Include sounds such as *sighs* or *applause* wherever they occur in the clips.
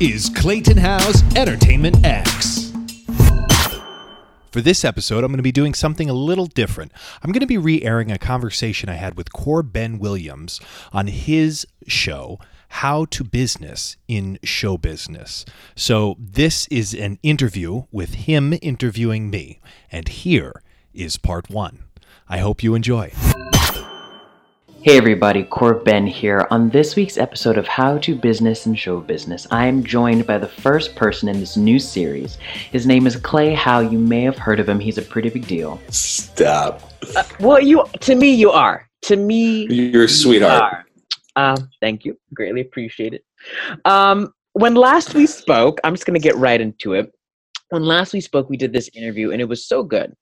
is Clayton House Entertainment X. For this episode, I'm going to be doing something a little different. I'm going to be re airing a conversation I had with Corben Williams on his show, How to Business in Show Business. So, this is an interview with him interviewing me, and here is part one. I hope you enjoy. Hey everybody, Corben here. On this week's episode of How to Business and Show Business, I am joined by the first person in this new series. His name is Clay Howe. You may have heard of him. He's a pretty big deal. Stop. Uh, well, you to me you are. To me You're a sweetheart. Uh, thank you. Greatly appreciate it. Um, when last we spoke, I'm just gonna get right into it. When last we spoke, we did this interview and it was so good.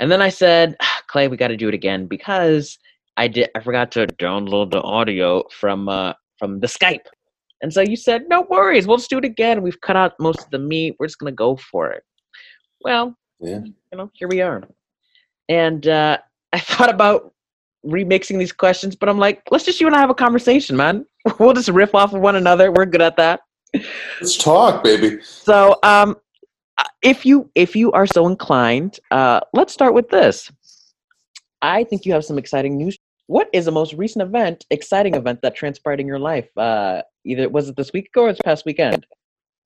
And then I said, "Ah, Clay, we got to do it again because I did. I forgot to download the audio from uh, from the Skype. And so you said, no worries, we'll just do it again. We've cut out most of the meat. We're just gonna go for it. Well, Yeah. you know, here we are. And uh, I *laughs* thought about remixing these questions, but I'm like, let's just you and I have a conversation, man. *laughs* We'll just riff off of one another. We're good at that. Let's talk, baby. So, um, uh, if you if you are so inclined, uh, let's start with this. I think you have some exciting news. What is the most recent event, exciting event that transpired in your life? Uh, either was it this week ago or this past weekend?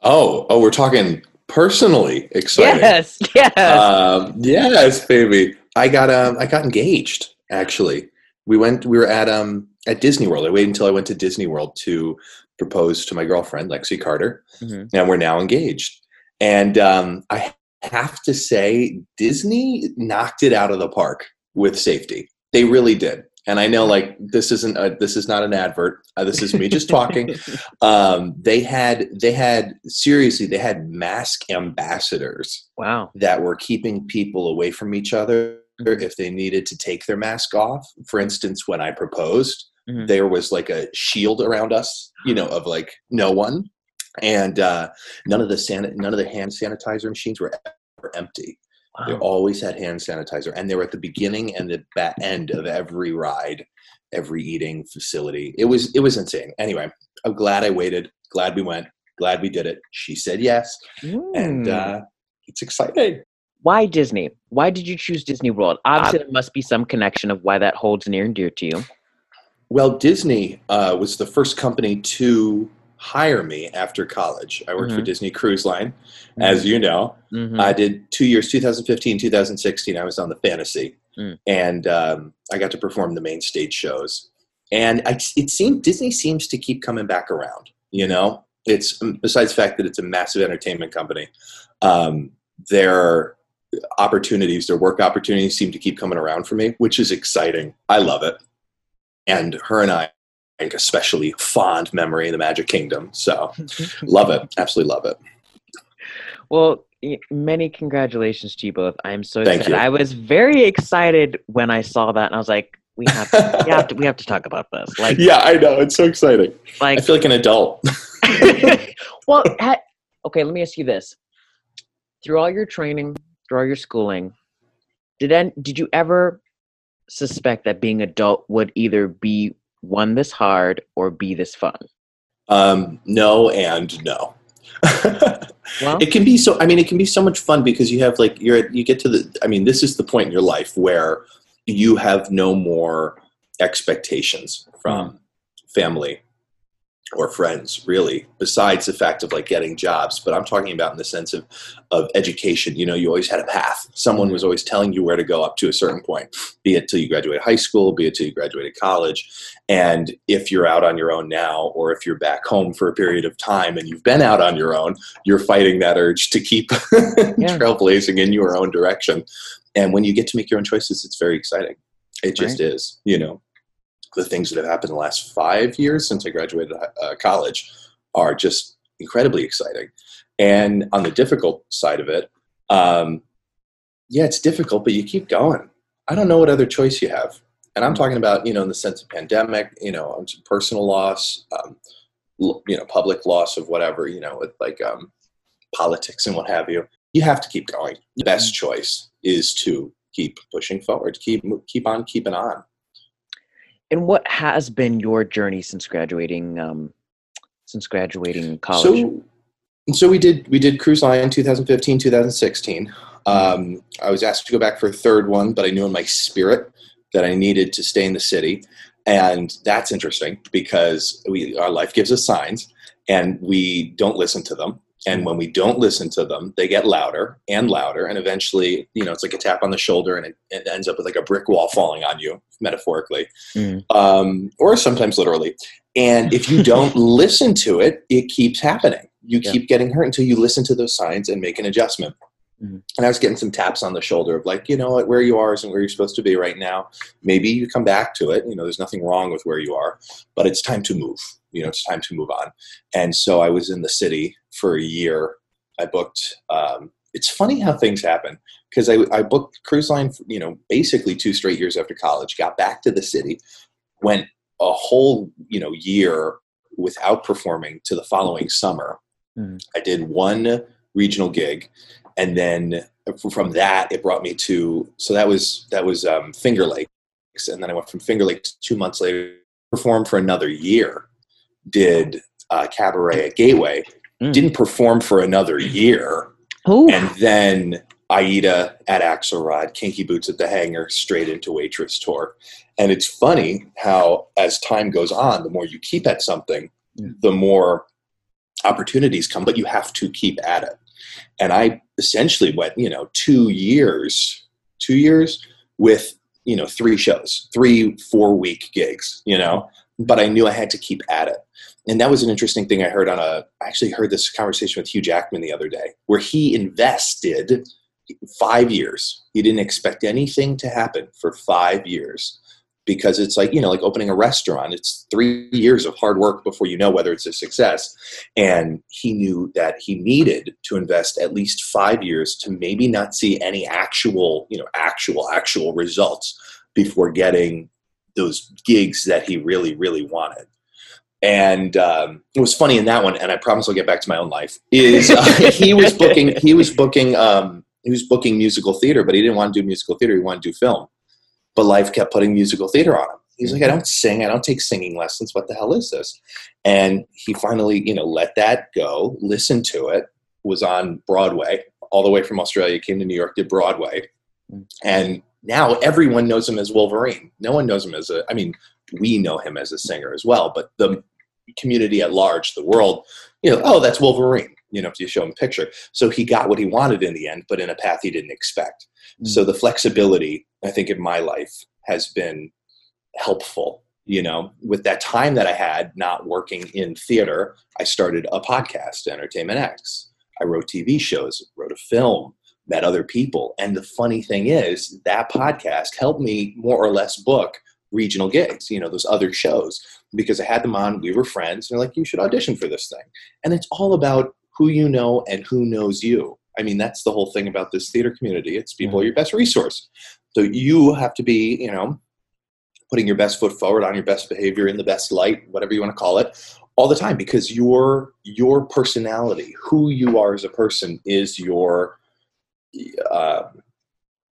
Oh, oh, we're talking personally exciting. Yes, yes. Um, yes, baby. I got um, I got engaged. Actually, we went. We were at um at Disney World. I waited until I went to Disney World to propose to my girlfriend Lexi Carter, Mhm. and we're now engaged. And um, I have to say, Disney knocked it out of the park with safety. They really did. And I know, like, this isn't a, this is not an advert. Uh, this is me just talking. *laughs* um, they had they had seriously they had mask ambassadors wow. that were keeping people away from each other if they needed to take their mask off. For instance, when I proposed, Mhm. there was like a shield around us, you know, of like no one, and uh, none of the san- none of the hand sanitizer machines were ever empty. They always had hand sanitizer, and they were at the beginning and the back end of every ride, every eating facility. It was it was insane. Anyway, I'm glad I waited. Glad we went. Glad we did it. She said yes, and Mm. uh, it's exciting. why Disney? Why did you choose Disney World? Obviously, there must be some connection of why that holds near and dear to you. Well, Disney uh, was the first company to hire me after college. I worked for Mhm. Disney Cruise Line, as you know. Mhm. I did two years, 2015, 2016. I was on the Fantasy, Mm. and um, I got to perform the main stage shows. And I, it seemed Disney seems to keep coming back around. You know, it's um, besides the fact that it's a massive entertainment company, um, their opportunities, their work opportunities, seem to keep coming around for me, which is exciting. I love it. And her and I, especially fond memory in the Magic Kingdom. So *laughs* love it, absolutely love it. Well, many congratulations to you both. I'm so Thank excited. you. I was very excited when I saw that, and I was like, "We have to, we have to, we have to talk about this." Like, *laughs* yeah, I know it's so exciting. Like I feel like an adult. *laughs* well, ha- okay. Let me ask you this: through all your training, through all your schooling, did did you ever suspect that being adult would either be one this hard or be this fun? Um, no and no. *laughs* Well, it can be so. I mean, it can be so much fun because you have like you're at- you get to the. I mean, this is the point in your life where you have no more expectations from family or friends, really, besides the fact of like getting jobs. But I'm talking about in the sense of of education. You know, you always had a path. Someone was always telling you where to go up to a certain point, be it till you graduate high school, be it till you graduated college. And if you're out on your own now, or if you're back home for a period of time and you've been out on your own, you're fighting that urge to keep *laughs* trailblazing in your own direction. And when you get to make your own choices, it's very exciting. It just is, you know. The things that have happened in the last five years since I graduated uh, college are just incredibly exciting. And on the difficult side of it, um, yeah, it's difficult, but you keep going. I don't know what other choice you have. And I'm talking about, you know, in the sense of pandemic, you know, um, some personal loss, um, you know, public loss of whatever, you know, with like um, politics and what have you. You have to keep going. The best choice is to keep pushing forward, keep keep on keeping on. And what has been your journey since graduating um, since graduating college? So, so we did we did Cruise Line 2015, 2016. Um, I was asked to go back for a third one, but I knew in my spirit that I needed to stay in the city, and that's interesting because we our life gives us signs, and we don't listen to them. And when we don't listen to them, they get louder and louder, and eventually, you know, it's like a tap on the shoulder, and it, it ends up with like a brick wall falling on you, metaphorically, Mm. um, or sometimes literally. And if you don't *laughs* listen to it, it keeps happening. You Yeah. keep getting hurt until you listen to those signs and make an adjustment. Mhm. And I was getting some taps on the shoulder of like, you know what, where you are isn't where you're supposed to be right now. Maybe you come back to it. You know, there's nothing wrong with where you are, but it's time to move. You know, it's time to move on. And so I was in the city for a year. I booked. Um, it's funny how things happen because I, I booked cruise line. You know, basically two straight years after college. Got back to the city, went a whole you know year without performing to the following summer. Mhm. I did one regional gig, and then from that it brought me to so that was that was um, Finger Lakes, and then I went from Finger Lakes two months later performed for another year. Did uh, cabaret at Gateway, Mm. didn't perform for another year, Ooh. and then Aida at Axelrod, Kinky Boots at the Hangar, straight into waitress tour. And it's funny how, as time goes on, the more you keep at something, Mm. the more opportunities come, but you have to keep at it. And I essentially went, you know, two years, two years with, you know, three shows, three four week gigs, you know, but I knew I had to keep at it. And that was an interesting thing I heard on a, I actually heard this conversation with Hugh Jackman the other day, where he invested five years. He didn't expect anything to happen for five years because it's like, you know, like opening a restaurant. It's three years of hard work before you know whether it's a success. And he knew that he needed to invest at least five years to maybe not see any actual, you know, actual, actual results before getting those gigs that he really, really wanted. And um, it was funny in that one, and I promise I'll get back to my own life. Is uh, *laughs* he was booking? He was booking. Um, he was booking musical theater, but he didn't want to do musical theater. He wanted to do film. But life kept putting musical theater on him. He's like, I don't sing. I don't take singing lessons. What the hell is this? And he finally, you know, let that go. Listened to it. Was on Broadway all the way from Australia. Came to New York. Did Broadway, Mm. and now everyone knows him as Wolverine. No one knows him as a. I mean, we know him as a singer as well, but the community at large, the world, you know, oh, that's Wolverine. You know, if you show him a picture. So he got what he wanted in the end, but in a path he didn't expect. Mm. So the flexibility, I think, in my life has been helpful. You know, with that time that I had not working in theater, I started a podcast, Entertainment X. I wrote TV shows, wrote a film, met other people. And the funny thing is, that podcast helped me more or less book regional gigs, you know, those other shows, because I had them on, we were friends, and they're like, you should audition for this thing. And it's all about who you know and who knows you. I mean, that's the whole thing about this theater community. It's people are your best resource. So you have to be, you know, putting your best foot forward on your best behavior in the best light, whatever you want to call it, all the time because your your personality, who you are as a person, is your uh,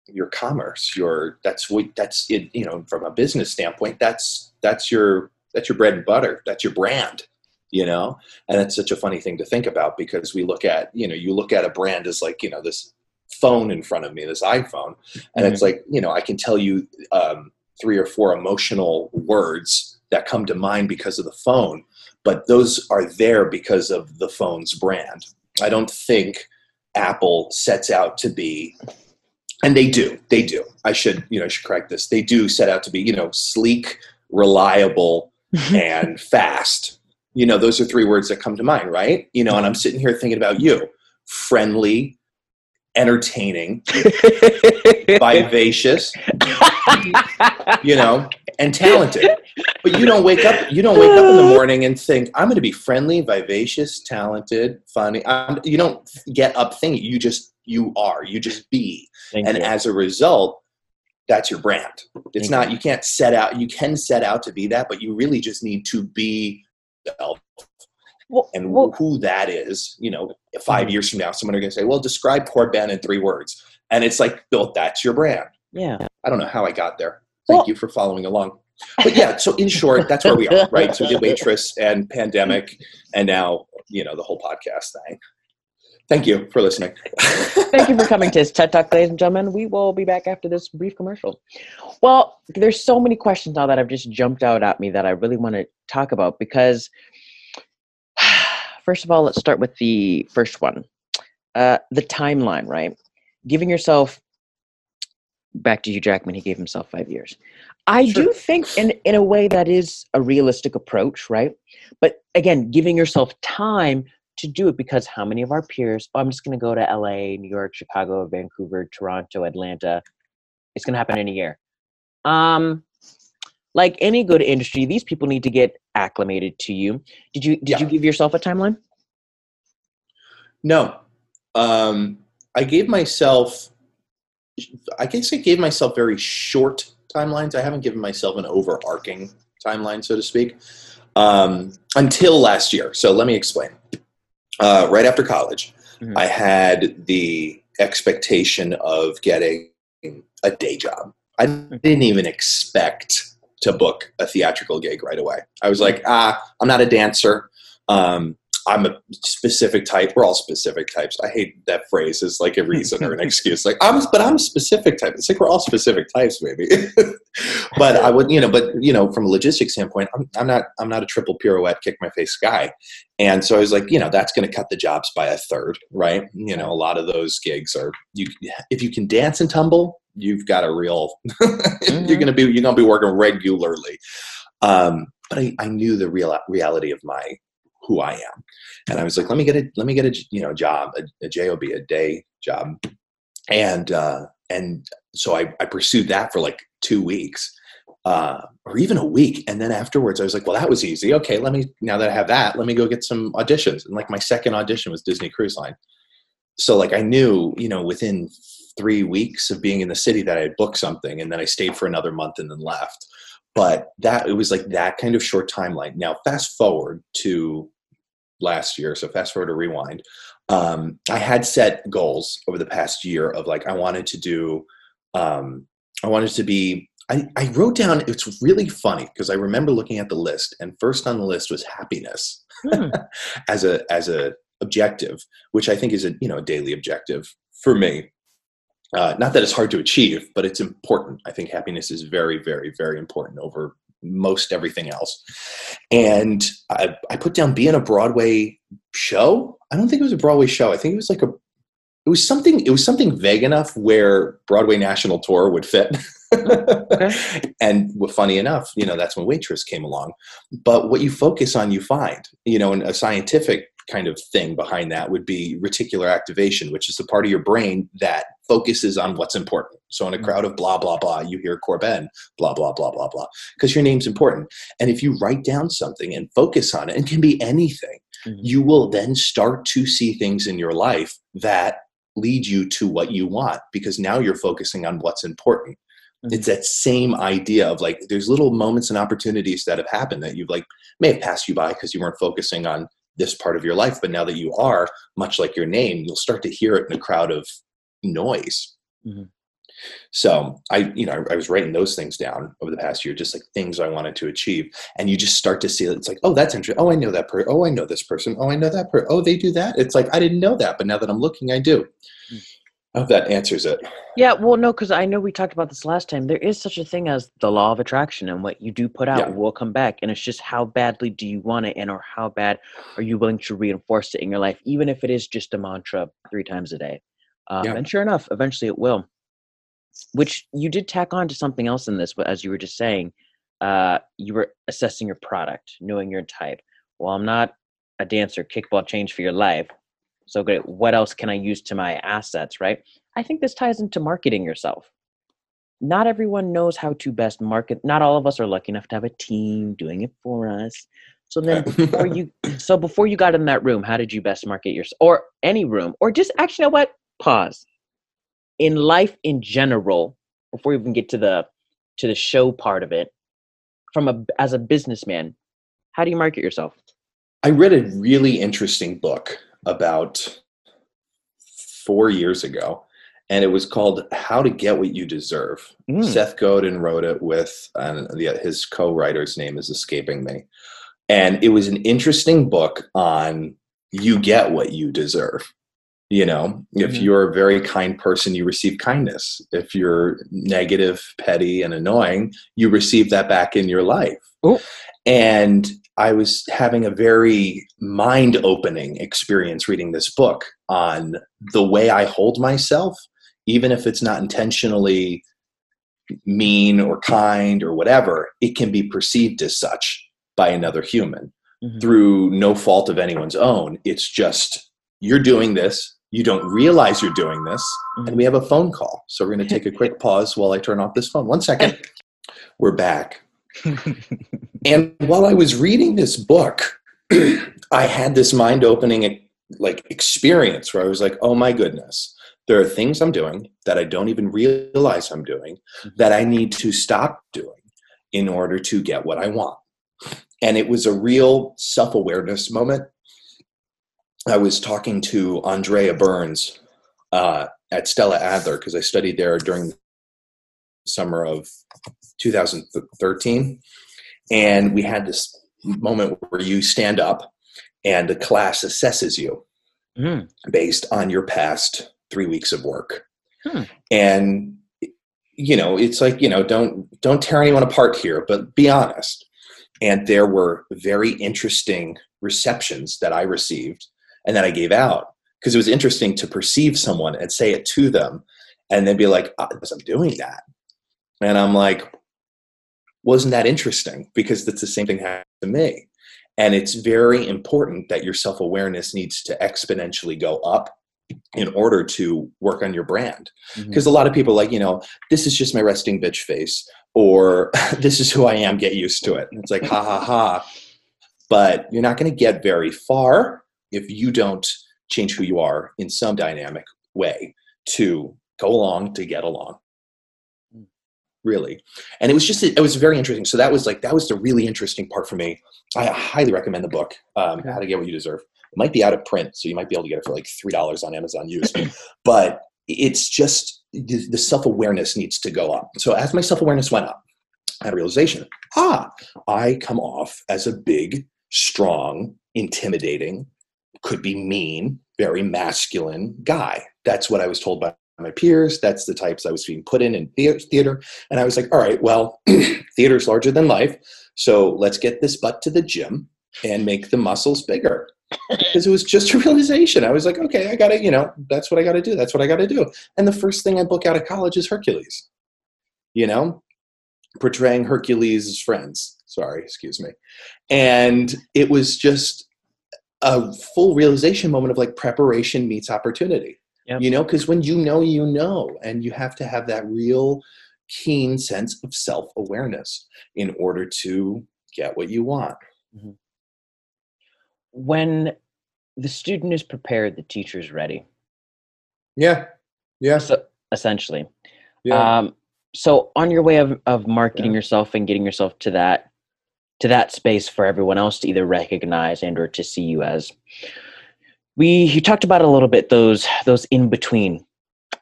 your commerce. Your that's what that's it. You know, from a business standpoint, that's that's your that's your bread and butter. That's your brand. You know, and it's such a funny thing to think about because we look at you know you look at a brand as like you know this phone in front of me, this iPhone, and it's like you know I can tell you um, three or four emotional words that come to mind because of the phone, but those are there because of the phone's brand. I don't think Apple sets out to be, and they do, they do. I should you know I should correct this. They do set out to be you know sleek, reliable, *laughs* and fast. You know, those are three words that come to mind, right? You know, and I'm mm-hmm. sitting here thinking about you friendly, entertaining, *laughs* vivacious, you know, and talented. But you don't wake up. You don't wake up in the morning and think, "I'm going to be friendly, vivacious, talented, funny." I'm, you don't get up thinking. You just you are. You just be, Thank and you. as a result, that's your brand. It's Thank not. You can't set out. You can set out to be that, but you really just need to be yourself Well- and well- who that is, you know, 5 Mhm. years from now, someone are going to say, well, describe Corben in three words. And it's like, Bill, that's your brand. yeah. I don't know how I got there. Thank Well- you for following along. but yeah, so in short, that's where we are, right? So we did waitress and pandemic, and now you know the whole podcast thing. Thank you for listening. Thank you for coming to this TED Talk, ladies and gentlemen. We will be back after this brief commercial. Well, there's so many questions now that have just jumped out at me that I really want to talk about because, *sighs* first of all, let's start with the first one uh, the timeline, right? Giving yourself back to Hugh Jackman, he gave himself five years. I Sure. do think, in in a way, that is a realistic approach, right? But again, giving yourself time to do it because how many of our peers? Oh, I'm just going to go to LA, New York, Chicago, Vancouver, Toronto, Atlanta. It's going to happen in a year. Um, like any good industry, these people need to get acclimated to you. Did you did Yeah. you give yourself a timeline? No, um, I gave myself. I guess I gave myself very short timelines. I haven't given myself an overarching timeline, so to speak, um, until last year. So let me explain. Uh, right after college, Mhm. I had the expectation of getting a day job. I didn't even expect to book a theatrical gig right away. I was like, ah, I'm not a dancer. Um, I'm a specific type. We're all specific types. I hate that phrase as like a reason or an *laughs* excuse. Like I'm, but I'm a specific type. It's like we're all specific types, maybe. *laughs* but I would, you know, but you know, from a logistics standpoint, I'm, I'm not, I'm not a triple pirouette, kick my face guy. And so I was like, you know, that's going to cut the jobs by a third, right? You know, a lot of those gigs are you. If you can dance and tumble, you've got a real. *laughs* You're going to be you're going to be working regularly. Um, but I, I knew the real reality of my who I am, and I was like, let me get a let me get a you know job, a, a job, a day job, and uh, and so I, I pursued that for like two weeks uh, or even a week. And then afterwards, I was like, well, that was easy. Okay, let me, now that I have that, let me go get some auditions. And like my second audition was Disney Cruise Line. So like I knew, you know, within three weeks of being in the city that I had booked something and then I stayed for another month and then left. But that, it was like that kind of short timeline. Now, fast forward to last year. So fast forward to rewind. Um, I had set goals over the past year of like, I wanted to do, um, I wanted to be I, I wrote down it's really funny because I remember looking at the list and first on the list was happiness Hmm. *laughs* as a as a objective, which I think is a you know a daily objective for me. Uh, not that it's hard to achieve, but it's important. I think happiness is very, very, very important over most everything else. And I, I put down being a Broadway show. I don't think it was a Broadway show. I think it was like a it was something it was something vague enough where Broadway national tour would fit. *laughs* And well, funny enough, you know, that's when Waitress came along. But what you focus on, you find. You know, and a scientific kind of thing behind that would be reticular activation, which is the part of your brain that focuses on what's important. So in a crowd of blah blah blah, you hear Corben, blah blah blah blah blah, because your name's important. And if you write down something and focus on it, and it can be anything, Mhm. you will then start to see things in your life that lead you to what you want because now you're focusing on what's important Mhm. it's that same idea of like there's little moments and opportunities that have happened that you've like may have passed you by because you weren't focusing on this part of your life but now that you are much like your name you'll start to hear it in a crowd of noise Mhm. so i you know I, I was writing those things down over the past year just like things i wanted to achieve and you just start to see it it's like oh that's interesting oh i know that person oh i know this person oh i know that person oh they do that it's like i didn't know that but now that i'm looking i do Mm. i hope that answers it Yeah, well, no, because I know we talked about this last time. There is such a thing as the law of attraction, and what you do put out Yeah. will come back. And it's just how badly do you want it, and or how bad are you willing to reinforce it in your life, even if it is just a mantra three times a day. Um, Yeah. And sure enough, eventually it will. Which you did tack on to something else in this, but as you were just saying, uh, you were assessing your product, knowing your type. Well, I'm not a dancer. Kickball changed for your life. So great. What else can I use to my assets, right? I think this ties into marketing yourself. Not everyone knows how to best market. Not all of us are lucky enough to have a team doing it for us. So then before *laughs* you so before you got in that room, how did you best market yourself or any room or just actually you know what? Pause. In life in general, before we even get to the to the show part of it, from a as a businessman, how do you market yourself? I read a really interesting book about four years ago, and it was called How to Get What You Deserve. Mm. Seth Godin wrote it with, and the, his co writer's name is escaping me. And it was an interesting book on you get what you deserve. You know, if Mhm. you're a very kind person, you receive kindness. If you're negative, petty, and annoying, you receive that back in your life. Oh. And I was having a very mind opening experience reading this book on the way I hold myself, even if it's not intentionally mean or kind or whatever, it can be perceived as such by another human Mhm. through no fault of anyone's own. It's just you're doing this, you don't realize you're doing this, and we mm. have a phone call. So we're going to take a quick *laughs* pause while I turn off this phone. One second. We're back. And while I was reading this book, *clears throat* I had this mind opening like experience where I was like, "Oh my goodness. There are things I'm doing that I don't even realize I'm doing mm-hmm. that I need to stop doing in order to get what I want." And it was a real self-awareness moment. I was talking to Andrea Burns uh, at Stella Adler because I studied there during the summer of 2013 and we had this moment where you stand up and the class assesses you Mm. based on your past three weeks of work Hmm. and you know it's like you know don't don't tear anyone apart here but be honest and there were very interesting receptions that i received and that i gave out. Because it was interesting to perceive someone and say it to them and then be like "Ah, i'm doing that. And i'm like wasn't that interesting? Because that's the same thing happened to me. And it's very important that your self-awareness needs to exponentially go up in order to work on your brand. Because a lot of people are like you know this is just my resting bitch face or *laughs* this is who i am get used to it. And it's like ha ha ha. But you're not going to get very far if you don't change who you are in some dynamic way to go along to get along. Really. And it was just it was very interesting. So that was like that was the really interesting part for me. I highly recommend the book um, how to get what you deserve. It might be out of print so you might be able to get it for like three dollars on amazon used *laughs* but it's just the, the self-awareness needs to go up. So as my self-awareness went up i had a realization. Ah i come off as a big strong intimidating could be mean very masculine guy. That's what i was told by my peers. That's the types i was being put in in theater. And i was like all right well *clears throat* theater's larger than life so let's get this butt to the gym and make the muscles bigger. Because it was just a realization. I was like okay i gotta you know that's what i gotta do. That's what i gotta do. And the first thing i book out of college is hercules you know portraying hercules' friends. Sorry excuse me. And it was just a full realization moment of like preparation meets opportunity. Yep. you know because when you know you know and you have to have that real keen sense of self-awareness in order to get what you want. When the student is prepared the teacher is ready. Yeah. Yeah. So essentially. Yeah. Um so on your way of, of marketing Yeah. yourself and getting yourself to that to that space for everyone else to either recognize and or to see you as. We you talked about a little bit those those in between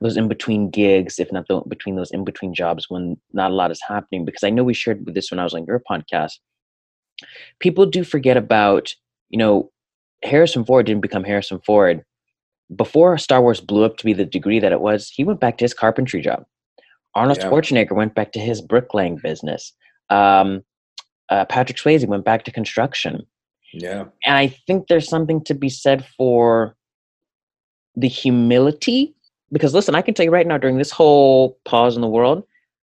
those in between gigs if not the, between those in between jobs when not a lot is happening because i know we shared with this when i was on your podcast. People do forget about you know harrison ford didn't become harrison ford. Before star wars blew up to be the degree that it was he went back to his carpentry job. Arnold Yeah. schwarzenegger went back to his bricklaying business. Um, uh, patrick swayze went back to construction yeah and I think there's something to be said for the humility. Because listen, I can tell you right now, during this whole pause in the world,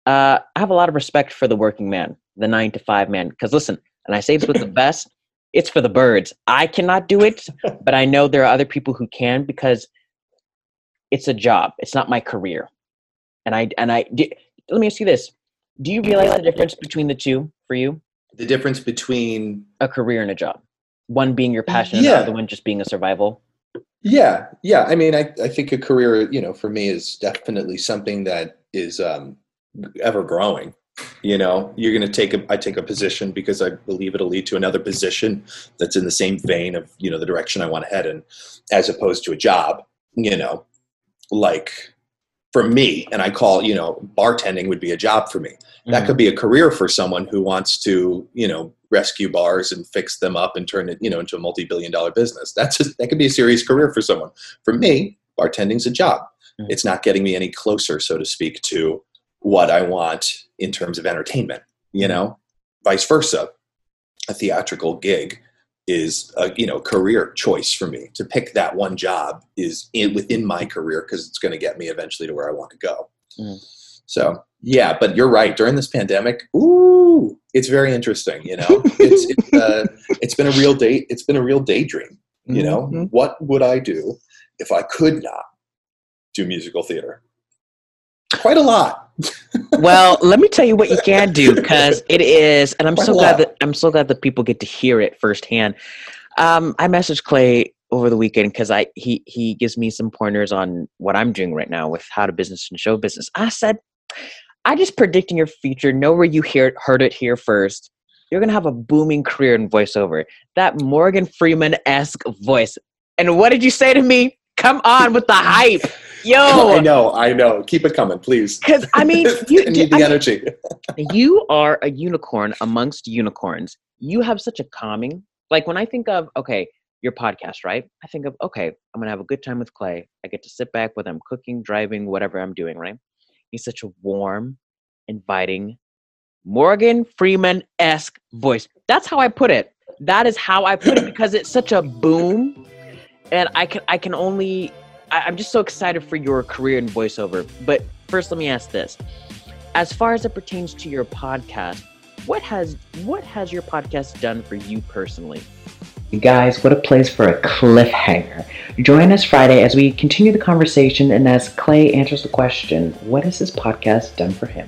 uh, I have a lot of respect for the working man, the nine to five man. Because listen, and I say this with the *clears throat* best, it's for the birds. I cannot do it, but I know there are other people who can because it's a job. It's not my career. And I and I let me ask you this: Do you realize the difference between the two for you? The difference between A career and a job. One being your passion, and the other one just being a survival. Yeah, yeah. I mean, I, I think a career, you know, for me is definitely something that is um, ever growing. You know, you're going to take a, I take a position because I believe it'll lead to another position that's in the same vein of, you know, the direction I want to head in, as opposed to a job, you know, like for me, and I call you know bartending would be a job for me. That Mhm. could be a career for someone who wants to you know rescue bars and fix them up and turn it you know into a multi-billion dollar business. That's just, that could be a serious career for someone. For me, bartending's a job. Mhm. It's not getting me any closer, so to speak, to what I want in terms of entertainment. You know, vice versa. A theatrical gig is a you know career choice for me to pick that one job is in, within my career because it's going to get me eventually to where I want to go. Mm. So yeah, but you're right. During this pandemic, ooh, it's very interesting. You know, *laughs* it's it's, uh, it's been a real date. It's been a real daydream. You know, Mhm. what would I do if I could not do musical theater? Quite a lot. well, let me tell you what you can do *laughs* because it is, and I'm Quite so glad that I'm so glad that people get to hear it firsthand. Um, I messaged Clay over the weekend because I he he gives me some pointers on what I'm doing right now with how to business and show business. I said, I just predict in your future, know where you hear heard it here first. You're gonna have a booming career in voiceover. That Morgan Freeman esque voice. And what did you say to me? Come on with the hype, *laughs* I know, I know. Keep it coming, please. Because I mean, *laughs* you, I need I the energy. *laughs* you are a unicorn amongst unicorns. You have such a calming, like when I think of, okay, your podcast, right? I think of, okay, I'm going to have a good time with Clay. I get to sit back whether I'm cooking, driving, whatever I'm doing, right? He's such a warm, inviting, Morgan Freeman esque voice. That's how I put it. That is how I put it because it's such a boom. And I can, I can only, I, I'm just so excited for your career in voiceover. But first, let me ask this as far as it pertains to your podcast what has what has your podcast done for you personally You guys, what a place for a cliffhanger. Join us Friday as we continue the conversation and as Clay answers the question What has this podcast done for him?